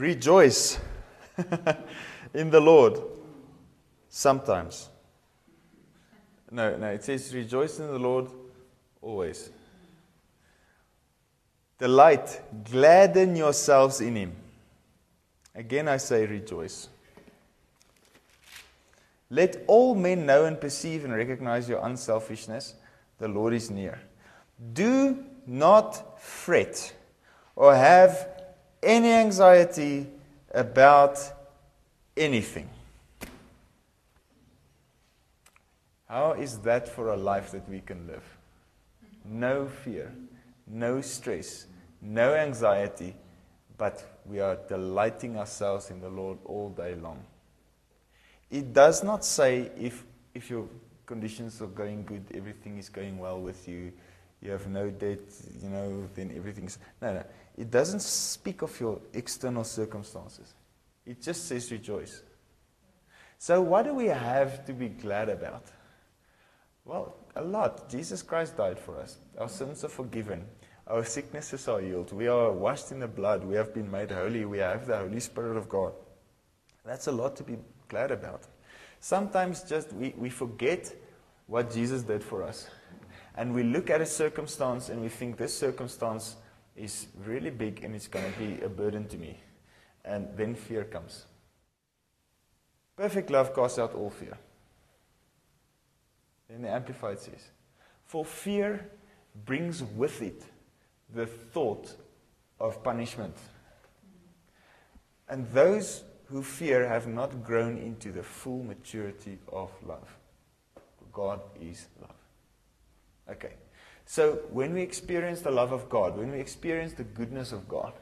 rejoice in the Lord sometimes. No, no, it says rejoice in the Lord always. Delight, gladden yourselves in Him. Again, I say rejoice. Let all men know and perceive and recognize your unselfishness. The Lord is near. Do not fret or have any anxiety about anything. How is that for a life that we can live? No fear, no stress, no anxiety, but we are delighting ourselves in the Lord all day long. It does not say if, if your conditions are going good, everything is going well with you, you have no debt, you know, then everything's. No, no. It doesn't speak of your external circumstances. It just says rejoice. So, what do we have to be glad about? Well, a lot. Jesus Christ died for us. Our sins are forgiven. Our sicknesses are healed. We are washed in the blood. We have been made holy. We have the Holy Spirit of God. That's a lot to be glad about. Sometimes just we, we forget what Jesus did for us. And we look at a circumstance and we think this circumstance is really big and it's going to be a burden to me. And then fear comes. Perfect love casts out all fear. Then the Amplified says, For fear brings with it the thought of punishment. And those who fear have not grown into the full maturity of love. God is love. Okay. So when we experience the love of God, when we experience the goodness of God,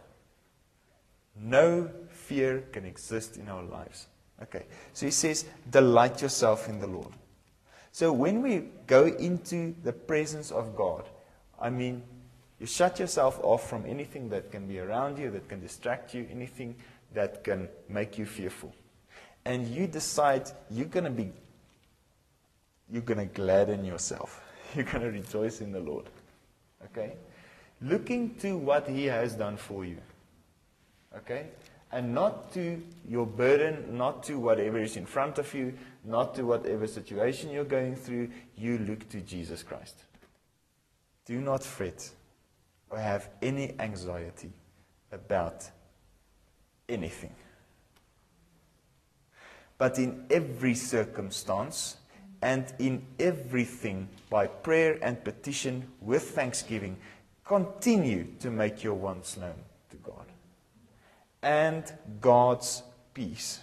no fear can exist in our lives. Okay. So he says, delight yourself in the Lord. So when we go into the presence of God, I mean, you shut yourself off from anything that can be around you, that can distract you, anything that can make you fearful. And you decide you're going to be, you're going to gladden yourself. You're going to rejoice in the Lord. Okay? Looking to what He has done for you. Okay? And not to your burden, not to whatever is in front of you, not to whatever situation you're going through. You look to Jesus Christ. Do not fret or have any anxiety about anything. But in every circumstance and in everything, by prayer and petition with thanksgiving, continue to make your wants known to God. And God's peace,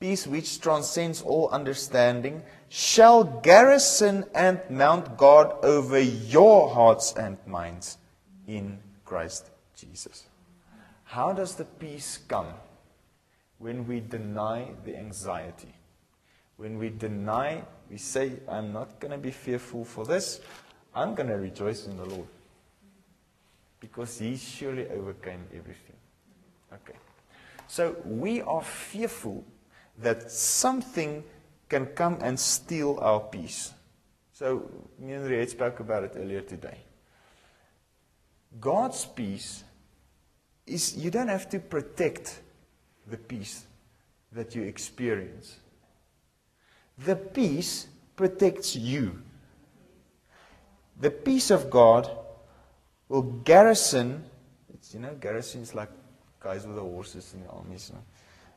peace which transcends all understanding, shall garrison and mount guard over your hearts and minds in Christ Jesus. How does the peace come? When we deny the anxiety. When we deny, we say, I'm not going to be fearful for this. I'm going to rejoice in the Lord. Because He surely overcame everything. Okay. So we are fearful that something can come and steal our peace. So, me and Red spoke about it earlier today. God's peace is you don't have to protect the peace that you experience. The peace protects you. The peace of God will garrison, you know, garrison is like guys with the horses in the armies, you know,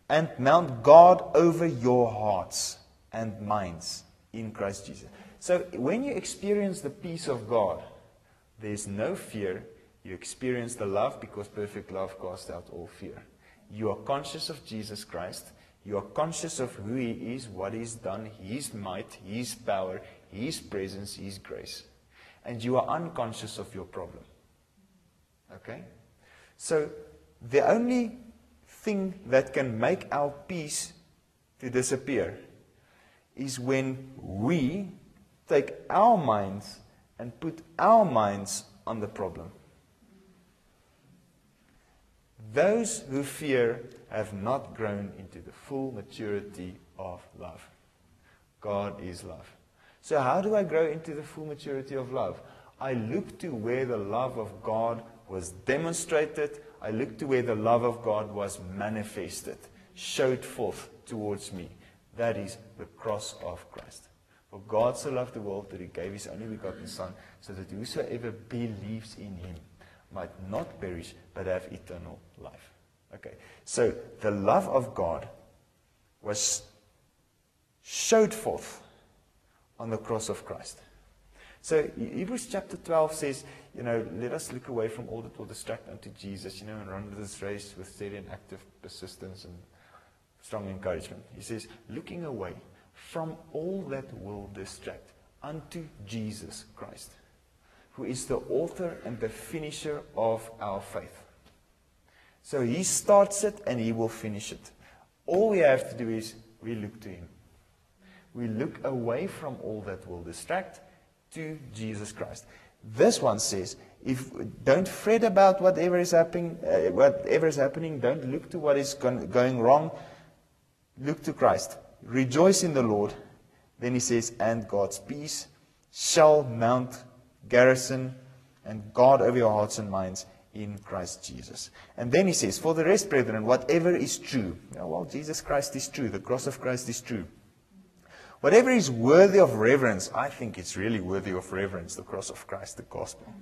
and mount guard over your hearts and minds in Christ Jesus. So when you experience the peace of God, there's no fear, you experience the love because perfect love casts out all fear. You are conscious of Jesus Christ. You are conscious of who He is, what He's done, His might, His power, His presence, His grace. And you are unconscious of your problem. Okay? So, the only thing that can make our peace to disappear is when we take our minds and put our minds on the problem. Those who fear have not grown into the full maturity of love. God is love. So, how do I grow into the full maturity of love? I look to where the love of God was demonstrated. I looked to where the love of God was manifested, showed forth towards me. That is the cross of Christ. For God so loved the world that he gave his only begotten Son, so that whosoever believes in him might not perish, but have eternal life. Okay, so the love of God was showed forth on the cross of Christ. So Hebrews chapter 12 says, you know, let us look away from all that will distract unto Jesus, you know, and run this race with steady and active persistence and strong encouragement. He says, looking away from all that will distract unto Jesus Christ, who is the author and the finisher of our faith. So he starts it and he will finish it. All we have to do is we look to him. We look away from all that will distract to Jesus Christ. This one says, if don't fret about whatever is happening, uh, whatever is happening, don't look to what is going wrong. Look to Christ. Rejoice in the Lord. Then he says, and God's peace shall mount garrison and guard over your hearts and minds in Christ Jesus. And then he says, For the rest, brethren, whatever is true. well, Jesus Christ is true. The cross of Christ is true. Whatever is worthy of reverence, I think it's really worthy of reverence, the cross of Christ, the gospel.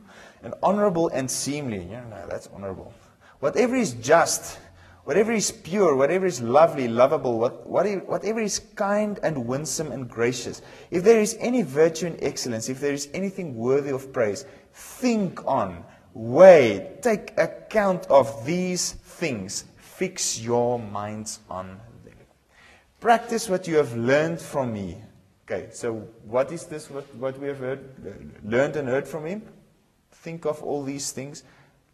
And honorable and seemly. Yeah, no, that's honorable. Whatever is just, whatever is pure, whatever is lovely, lovable, what, whatever is kind and winsome and gracious, if there is any virtue and excellence, if there is anything worthy of praise, think on Weigh, take account of these things. Fix your minds on them. Practice what you have learned from me. Okay, so what is this, what, what we have heard, learned and heard from him? Think of all these things.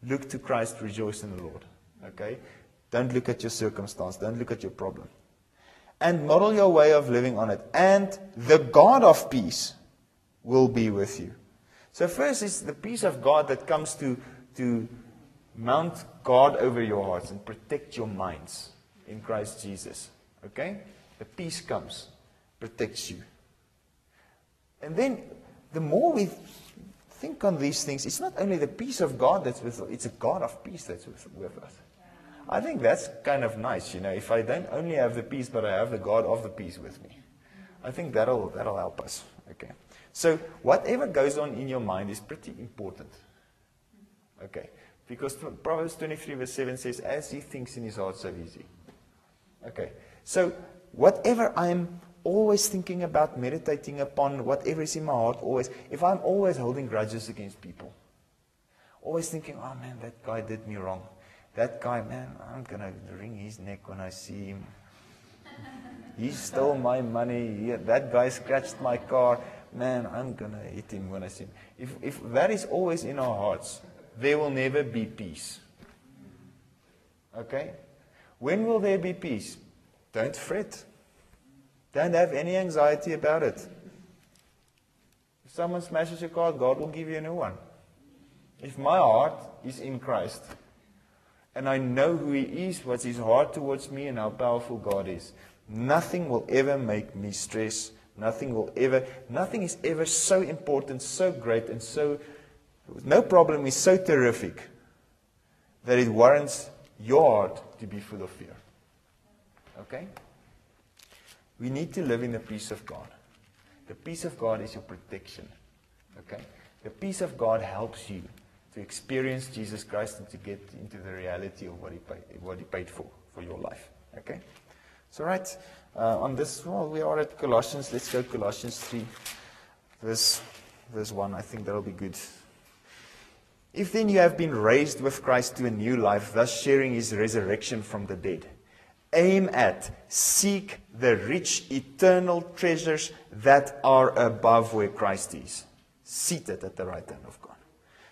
Look to Christ, rejoice in the Lord. Okay? Don't look at your circumstance, don't look at your problem. And model your way of living on it. And the God of peace will be with you. So first is the peace of God that comes to, to mount guard over your hearts and protect your minds in Christ Jesus. Okay? The peace comes, protects you. And then the more we think on these things, it's not only the peace of God that's with us, it's a God of peace that's with, with us. I think that's kind of nice, you know, if I don't only have the peace, but I have the God of the peace with me. I think that'll, that'll help us. Okay. So whatever goes on in your mind is pretty important. Okay. Because Proverbs 23 verse 7 says, as he thinks in his heart, so is he. Okay. So whatever I'm always thinking about, meditating upon, whatever is in my heart, always, if I'm always holding grudges against people, always thinking, oh man, that guy did me wrong. That guy, man, I'm going to wring his neck when I see him. He stole my money. He, that guy scratched my car man, I'm going to hit him when I see him. If, if that is always in our hearts, there will never be peace. Okay? When will there be peace? Don't fret. Don't have any anxiety about it. If someone smashes your car, God will give you a new one. If my heart is in Christ, and I know who He is, what's His heart towards me, and how powerful God is, nothing will ever make me stress Nothing will ever, nothing is ever so important, so great, and so, no problem is so terrific that it warrants your heart to be full of fear. Okay? We need to live in the peace of God. The peace of God is your protection. Okay? The peace of God helps you to experience Jesus Christ and to get into the reality of what He paid, what he paid for, for your life. Okay? So, right. Uh, on this, well, we are at Colossians. Let's go Colossians 3, verse, verse 1. I think that'll be good. If then you have been raised with Christ to a new life, thus sharing his resurrection from the dead, aim at, seek the rich eternal treasures that are above where Christ is, seated at the right hand of God.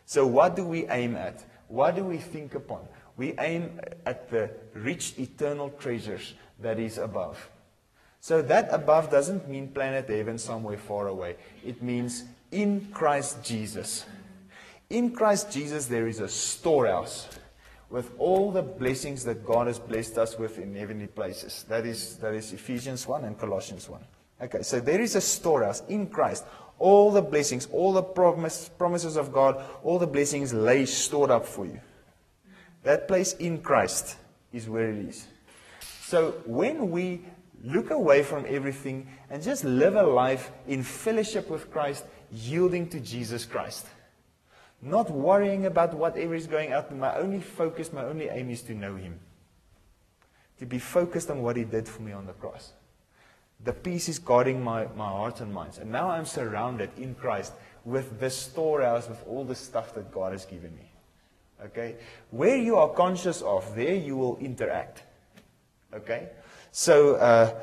So, what do we aim at? What do we think upon? We aim at the rich eternal treasures that is above. So that above doesn't mean planet heaven somewhere far away. It means in Christ Jesus. In Christ Jesus, there is a storehouse with all the blessings that God has blessed us with in heavenly places. That is, that is Ephesians 1 and Colossians 1. Okay, so there is a storehouse in Christ. All the blessings, all the promise, promises of God, all the blessings lay stored up for you. That place in Christ is where it is. So when we look away from everything and just live a life in fellowship with Christ, yielding to Jesus Christ, not worrying about whatever is going out, my only focus, my only aim is to know Him. To be focused on what He did for me on the cross. The peace is guarding my, my heart and mind. And now I'm surrounded in Christ with this storehouse, with all the stuff that God has given me. Okay? Where you are conscious of, there you will interact. Okay? So, uh,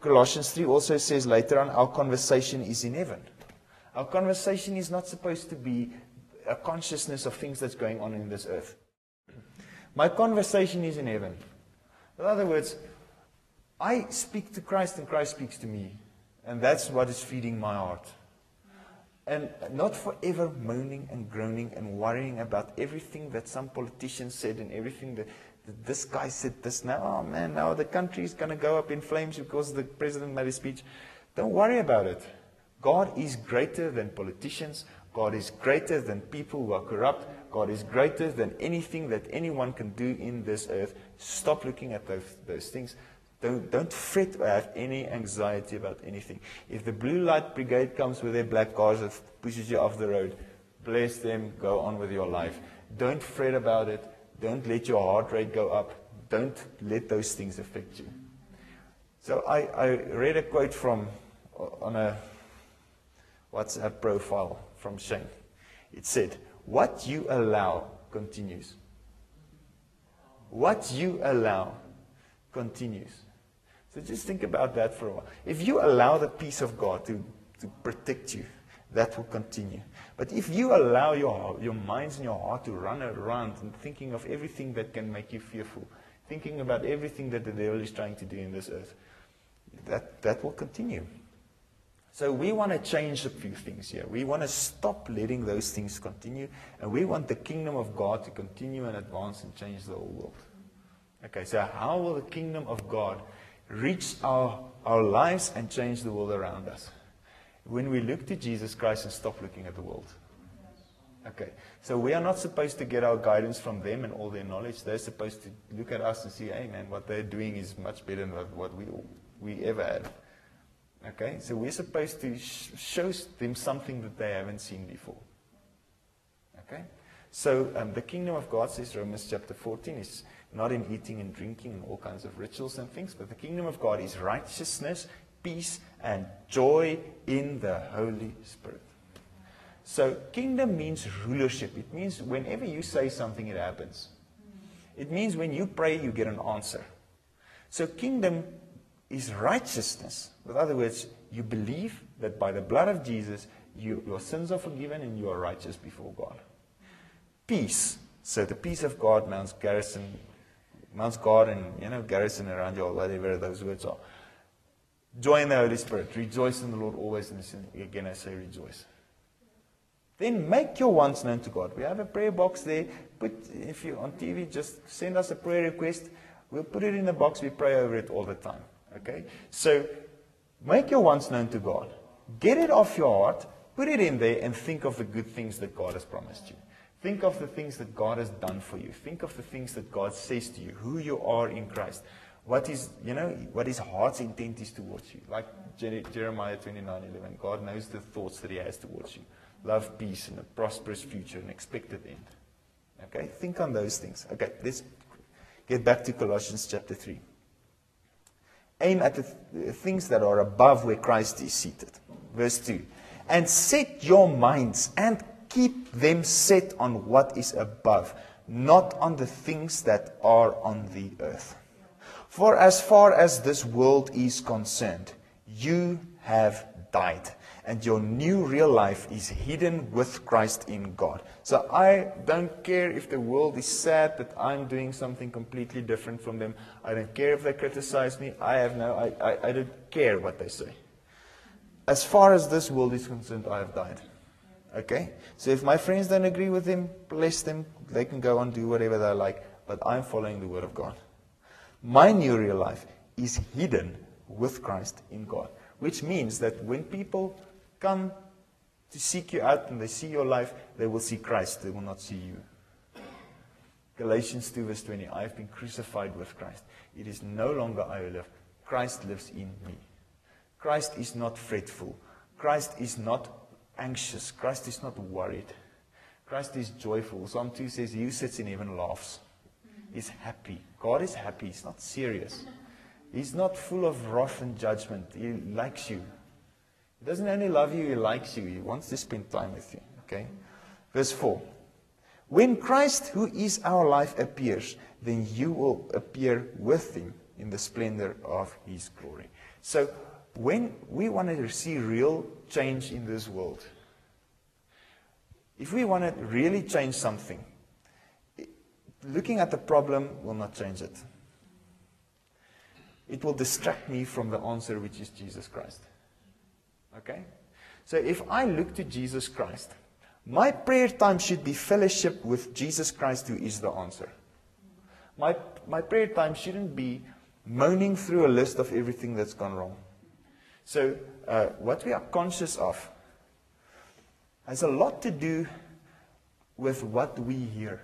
Colossians 3 also says later on, our conversation is in heaven. Our conversation is not supposed to be a consciousness of things that's going on in this earth. My conversation is in heaven. In other words, I speak to Christ and Christ speaks to me. And that's what is feeding my heart. And not forever moaning and groaning and worrying about everything that some politician said and everything that, that this guy said this now. Oh man, now the country is going to go up in flames because the president made a speech. Don't worry about it. God is greater than politicians. God is greater than people who are corrupt. God is greater than anything that anyone can do in this earth. Stop looking at those, those things. Don't, don't fret or have any anxiety about anything. If the blue light brigade comes with their black cars that pushes you off the road, bless them, go on with your life. Don't fret about it. Don't let your heart rate go up. Don't let those things affect you. So I, I read a quote from uh, on a WhatsApp profile from Shane. It said, What you allow continues. What you allow continues. So just think about that for a while. If you allow the peace of God to, to protect you, that will continue. But if you allow your, your minds and your heart to run around and thinking of everything that can make you fearful, thinking about everything that the devil is trying to do in this earth, that, that will continue. So we want to change a few things here. We want to stop letting those things continue, and we want the kingdom of God to continue and advance and change the whole world. Okay, so how will the kingdom of God reach our, our lives and change the world around us? When we look to Jesus Christ and stop looking at the world. Okay, so we are not supposed to get our guidance from them and all their knowledge. They're supposed to look at us and see, hey man, what they're doing is much better than what we, we ever had. Okay, so we're supposed to sh- show them something that they haven't seen before. Okay, so um, the kingdom of God, says Romans chapter 14, is not in eating and drinking and all kinds of rituals and things, but the kingdom of God is righteousness, peace, and joy in the Holy Spirit. So, kingdom means rulership. It means whenever you say something, it happens. It means when you pray, you get an answer. So, kingdom is righteousness. In other words, you believe that by the blood of Jesus, you, your sins are forgiven and you are righteous before God. Peace. So the peace of God mounts garrison, mounts God and you know garrison around you, or whatever those words are. Joy in the Holy Spirit. Rejoice in the Lord always. And again, I say rejoice. Then make your wants known to God. We have a prayer box there. Put if you're on TV, just send us a prayer request. We'll put it in the box. We pray over it all the time. Okay? So make your wants known to God. Get it off your heart, put it in there, and think of the good things that God has promised you. Think of the things that God has done for you. Think of the things that God says to you, who you are in Christ. What is, you know, what his heart's intent is towards you. Like Jeremiah 29 11. God knows the thoughts that he has towards you. Love, peace, and a prosperous future, an expected end. Okay? Think on those things. Okay, let's get back to Colossians chapter 3 aim at the th- things that are above where Christ is seated. Verse 2. And set your minds and keep them set on what is above, not on the things that are on the earth. For as far as this world is concerned, you have died and your new real life is hidden with Christ in God. So I don't care if the world is sad that I'm doing something completely different from them. I don't care if they criticize me. I have no, I, I, I don't care what they say. As far as this world is concerned, I have died. Okay? So if my friends don't agree with him, bless them. They can go and do whatever they like. But I'm following the word of God. My new real life is hidden with Christ in God. Which means that when people come to seek you out and they see your life, they will see Christ. They will not see you. Galatians 2, verse 20 I have been crucified with Christ. It is no longer I who live, Christ lives in me. Christ is not fretful. Christ is not anxious. Christ is not worried. Christ is joyful. Psalm 2 says, He sits in heaven laughs. He's happy. God is happy. He's not serious. He's not full of wrath and judgment. He likes you. He doesn't only love you, He likes you. He wants to spend time with you. Okay? Verse 4. When Christ, who is our life, appears, then you will appear with Him in the splendor of His glory. So, when we want to see real change in this world, if we want to really change something, looking at the problem will not change it. It will distract me from the answer, which is Jesus Christ. Okay? So if I look to Jesus Christ, my prayer time should be fellowship with Jesus Christ, who is the answer. My, my prayer time shouldn't be moaning through a list of everything that's gone wrong. So, uh, what we are conscious of has a lot to do with what we hear.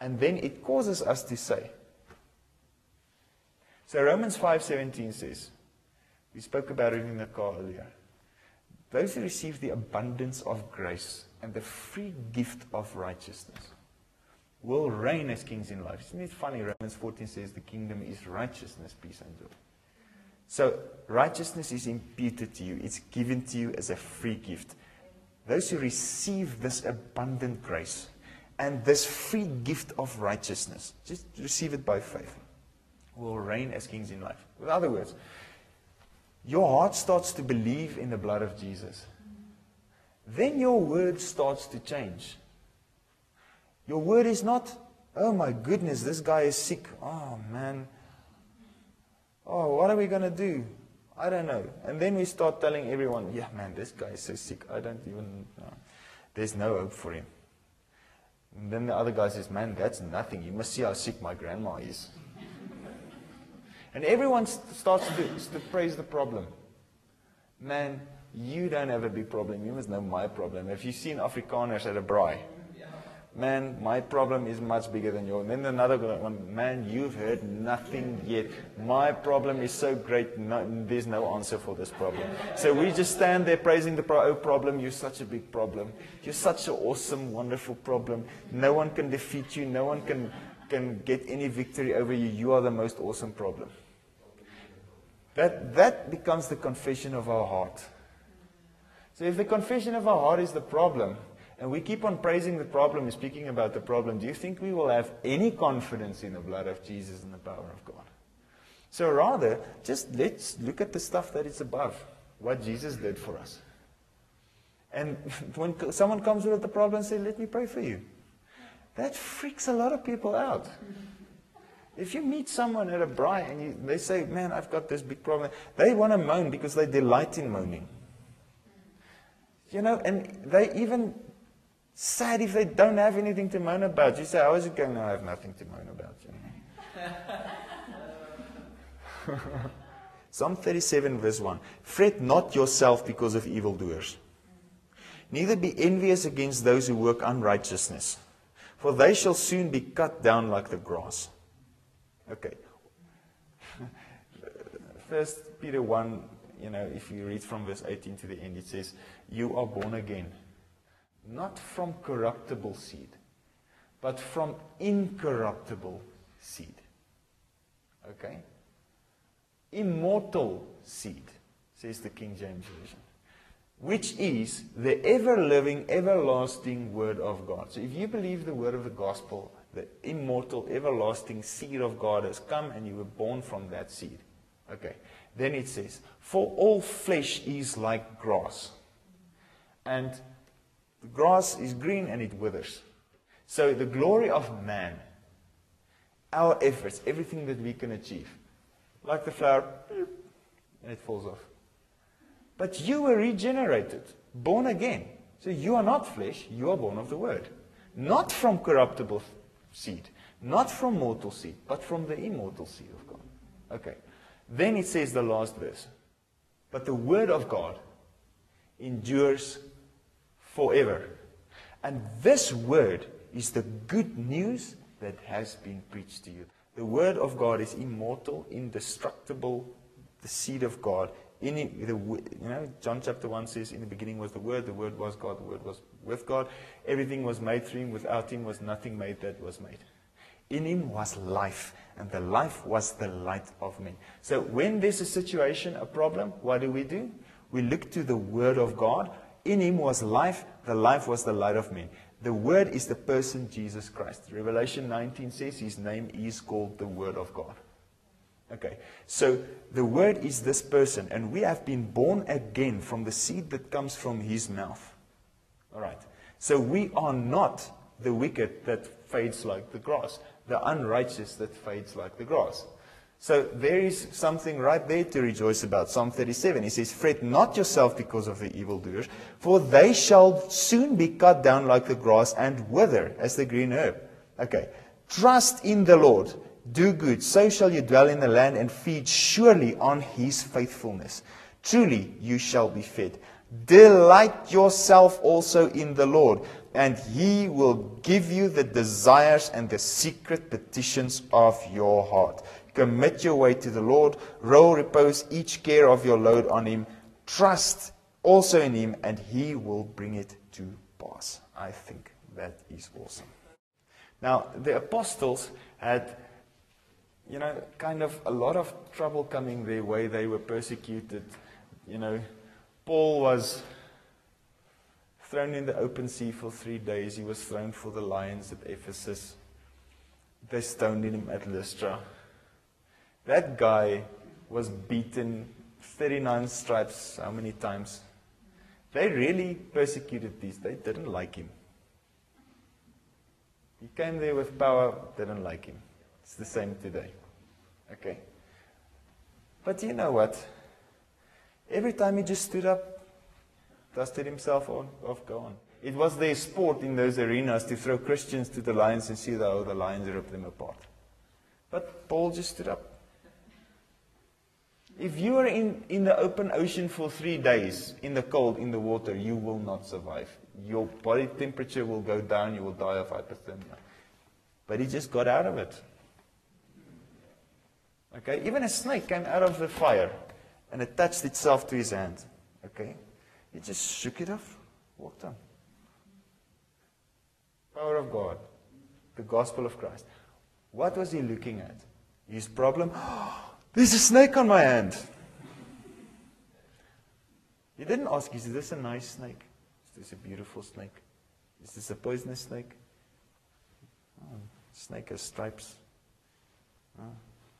And then it causes us to say. So Romans 5:17 says, we spoke about it in the car earlier. Those who receive the abundance of grace and the free gift of righteousness will reign as kings in life. Isn't it funny? Romans 14 says the kingdom is righteousness, peace, and joy. So righteousness is imputed to you, it's given to you as a free gift. Those who receive this abundant grace and this free gift of righteousness, just receive it by faith, will reign as kings in life. In other words, your heart starts to believe in the blood of Jesus. Then your word starts to change. Your word is not, oh my goodness, this guy is sick. Oh man. Oh, what are we going to do? I don't know. And then we start telling everyone, yeah, man, this guy is so sick. I don't even know. There's no hope for him. And then the other guy says, man, that's nothing. You must see how sick my grandma is. and everyone starts to, do, to praise the problem. Man, you don't have a big problem. You must know my problem. Have you seen Afrikaners at a braai? Man, my problem is much bigger than yours. And then another one, man, you've heard nothing yet. My problem is so great, no, there's no answer for this problem. So we just stand there praising the pro- oh, problem. You're such a big problem. You're such an awesome, wonderful problem. No one can defeat you. No one can, can get any victory over you. You are the most awesome problem. That, that becomes the confession of our heart. So if the confession of our heart is the problem, and we keep on praising the problem and speaking about the problem, do you think we will have any confidence in the blood of Jesus and the power of God? So rather, just let's look at the stuff that is above, what Jesus did for us. And when someone comes with the problem and says, let me pray for you, that freaks a lot of people out. If you meet someone at a braai and you, they say, man, I've got this big problem, they want to moan because they delight in moaning. You know, and they even sad if they don't have anything to moan about. You say, how is it going? I have nothing to moan about. You know? Psalm 37, verse 1. Fret not yourself because of evildoers. Neither be envious against those who work unrighteousness, for they shall soon be cut down like the grass. Okay. First Peter 1, you know, if you read from verse 18 to the end, it says, You are born again not from corruptible seed, but from incorruptible seed. Okay? Immortal seed, says the King James Version, which is the ever living, everlasting Word of God. So if you believe the Word of the gospel, the immortal, everlasting seed of God has come and you were born from that seed. Okay. Then it says, For all flesh is like grass. And the grass is green and it withers. So the glory of man, our efforts, everything that we can achieve, like the flower, and it falls off. But you were regenerated, born again. So you are not flesh, you are born of the Word. Not from corruptible seed, not from mortal seed, but from the immortal seed of God. Okay. Then it says the last verse. But the Word of God endures forever. And this word is the good news that has been preached to you. The word of God is immortal, indestructible, the seed of God. In it, the, you know, John chapter 1 says, In the beginning was the Word, the Word was God, the Word was with God. Everything was made through Him. Without Him was nothing made that was made. In Him was life, and the life was the light of men. So when there's a situation, a problem, what do we do? We look to the Word of God. In Him was life, the life was the light of men. The Word is the person Jesus Christ. Revelation 19 says His name is called the Word of God. Okay, so the Word is this person, and we have been born again from the seed that comes from His mouth. All right, so we are not the wicked that fades like the grass, the unrighteous that fades like the grass. So there is something right there to rejoice about. Psalm 37, he says, Fret not yourself because of the evildoers, for they shall soon be cut down like the grass and wither as the green herb. Okay. Trust in the Lord. Do good. So shall you dwell in the land and feed surely on his faithfulness. Truly you shall be fed. Delight yourself also in the Lord, and he will give you the desires and the secret petitions of your heart. Commit your way to the Lord. Roll, repose each care of your load on Him. Trust also in Him, and He will bring it to pass. I think that is awesome. Now, the apostles had, you know, kind of a lot of trouble coming their way. They were persecuted. You know, Paul was thrown in the open sea for three days. He was thrown for the lions at Ephesus. They stoned him at Lystra. That guy was beaten 39 stripes, how many times? They really persecuted these. They didn't like him. He came there with power, didn't like him. It's the same today. Okay. But you know what? Every time he just stood up, dusted himself off, go on. It was their sport in those arenas to throw Christians to the lions and see how the lions rip them apart. But Paul just stood up. If you are in, in the open ocean for three days, in the cold, in the water, you will not survive. Your body temperature will go down, you will die of hypothermia. But he just got out of it. Okay? Even a snake came out of the fire and attached itself to his hand. Okay? He just shook it off, walked on. Power of God. The gospel of Christ. What was he looking at? His problem? There's a snake on my hand. He didn't ask, is this a nice snake? Is this a beautiful snake? Is this a poisonous snake? Oh, snake has stripes. Oh,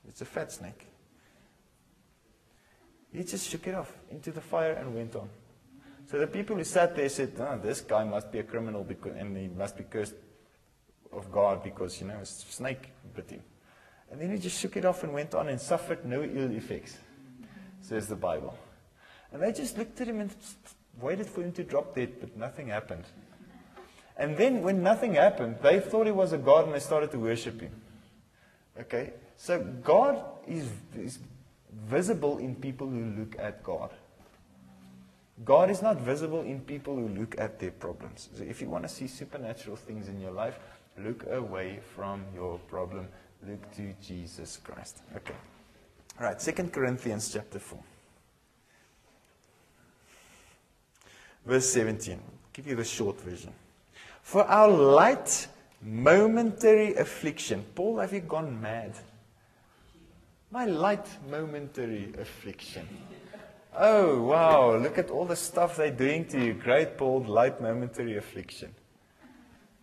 it's a fat snake. He just shook it off into the fire and went on. So the people who sat there said, oh, this guy must be a criminal because, and he must be cursed of God because, you know, a snake bit him. And then he just shook it off and went on and suffered no ill effects, says the Bible. And they just looked at him and waited for him to drop dead, but nothing happened. And then when nothing happened, they thought he was a god and they started to worship him. Okay? So God is, is visible in people who look at God. God is not visible in people who look at their problems. So if you want to see supernatural things in your life, look away from your problem Look to Jesus Christ. Okay. All right, Second Corinthians chapter 4. Verse 17. I'll give you the short version. For our light, momentary affliction. Paul, have you gone mad? My light, momentary affliction. Oh, wow. Look at all the stuff they're doing to you. Great, Paul, light, momentary affliction.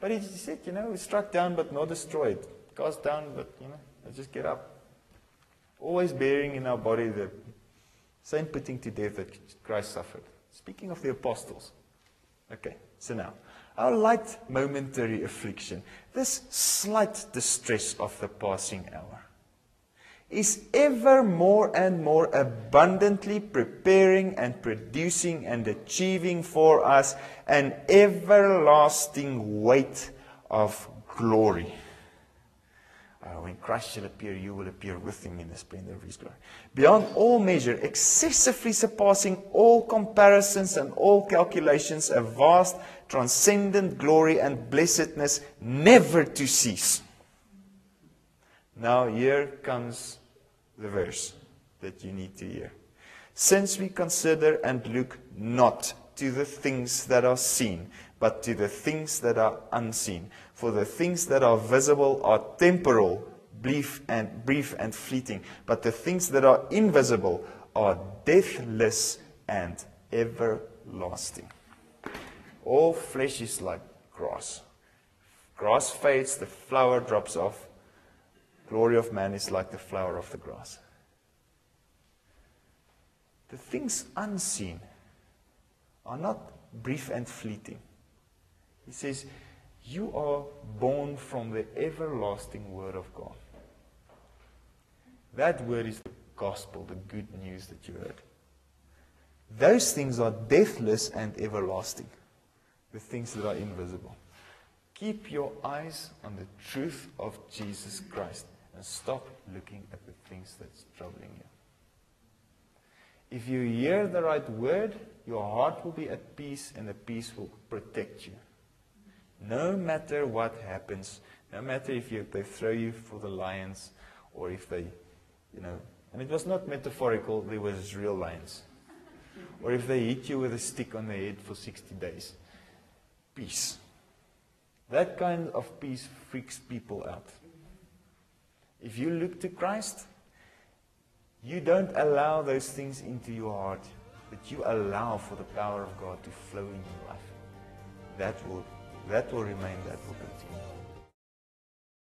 But he said, you know, struck down but not destroyed cast down, but you know, let's just get up. Always bearing in our body the same putting to death that Christ suffered. Speaking of the apostles. Okay, so now, our light momentary affliction, this slight distress of the passing hour, is ever more and more abundantly preparing and producing and achieving for us an everlasting weight of glory. Uh, when Christ shall appear, you will appear with him in the splendor of his glory. Beyond all measure, excessively surpassing all comparisons and all calculations, a vast, transcendent glory and blessedness never to cease. Now, here comes the verse that you need to hear. Since we consider and look not to the things that are seen, but to the things that are unseen. For the things that are visible are temporal, brief and brief and fleeting, but the things that are invisible are deathless and everlasting. All flesh is like grass. Grass fades, the flower drops off. Glory of man is like the flower of the grass. The things unseen are not brief and fleeting. He says, You are born from the everlasting Word of God. That word is the gospel, the good news that you heard. Those things are deathless and everlasting, the things that are invisible. Keep your eyes on the truth of Jesus Christ and stop looking at the things that's troubling you. If you hear the right word, your heart will be at peace and the peace will protect you. No matter what happens, no matter if you, they throw you for the lions or if they, you know, and it was not metaphorical, there was real lions. Or if they hit you with a stick on the head for 60 days. Peace. That kind of peace freaks people out. If you look to Christ, you don't allow those things into your heart, but you allow for the power of God to flow in your life. That will, that will remain, that will continue.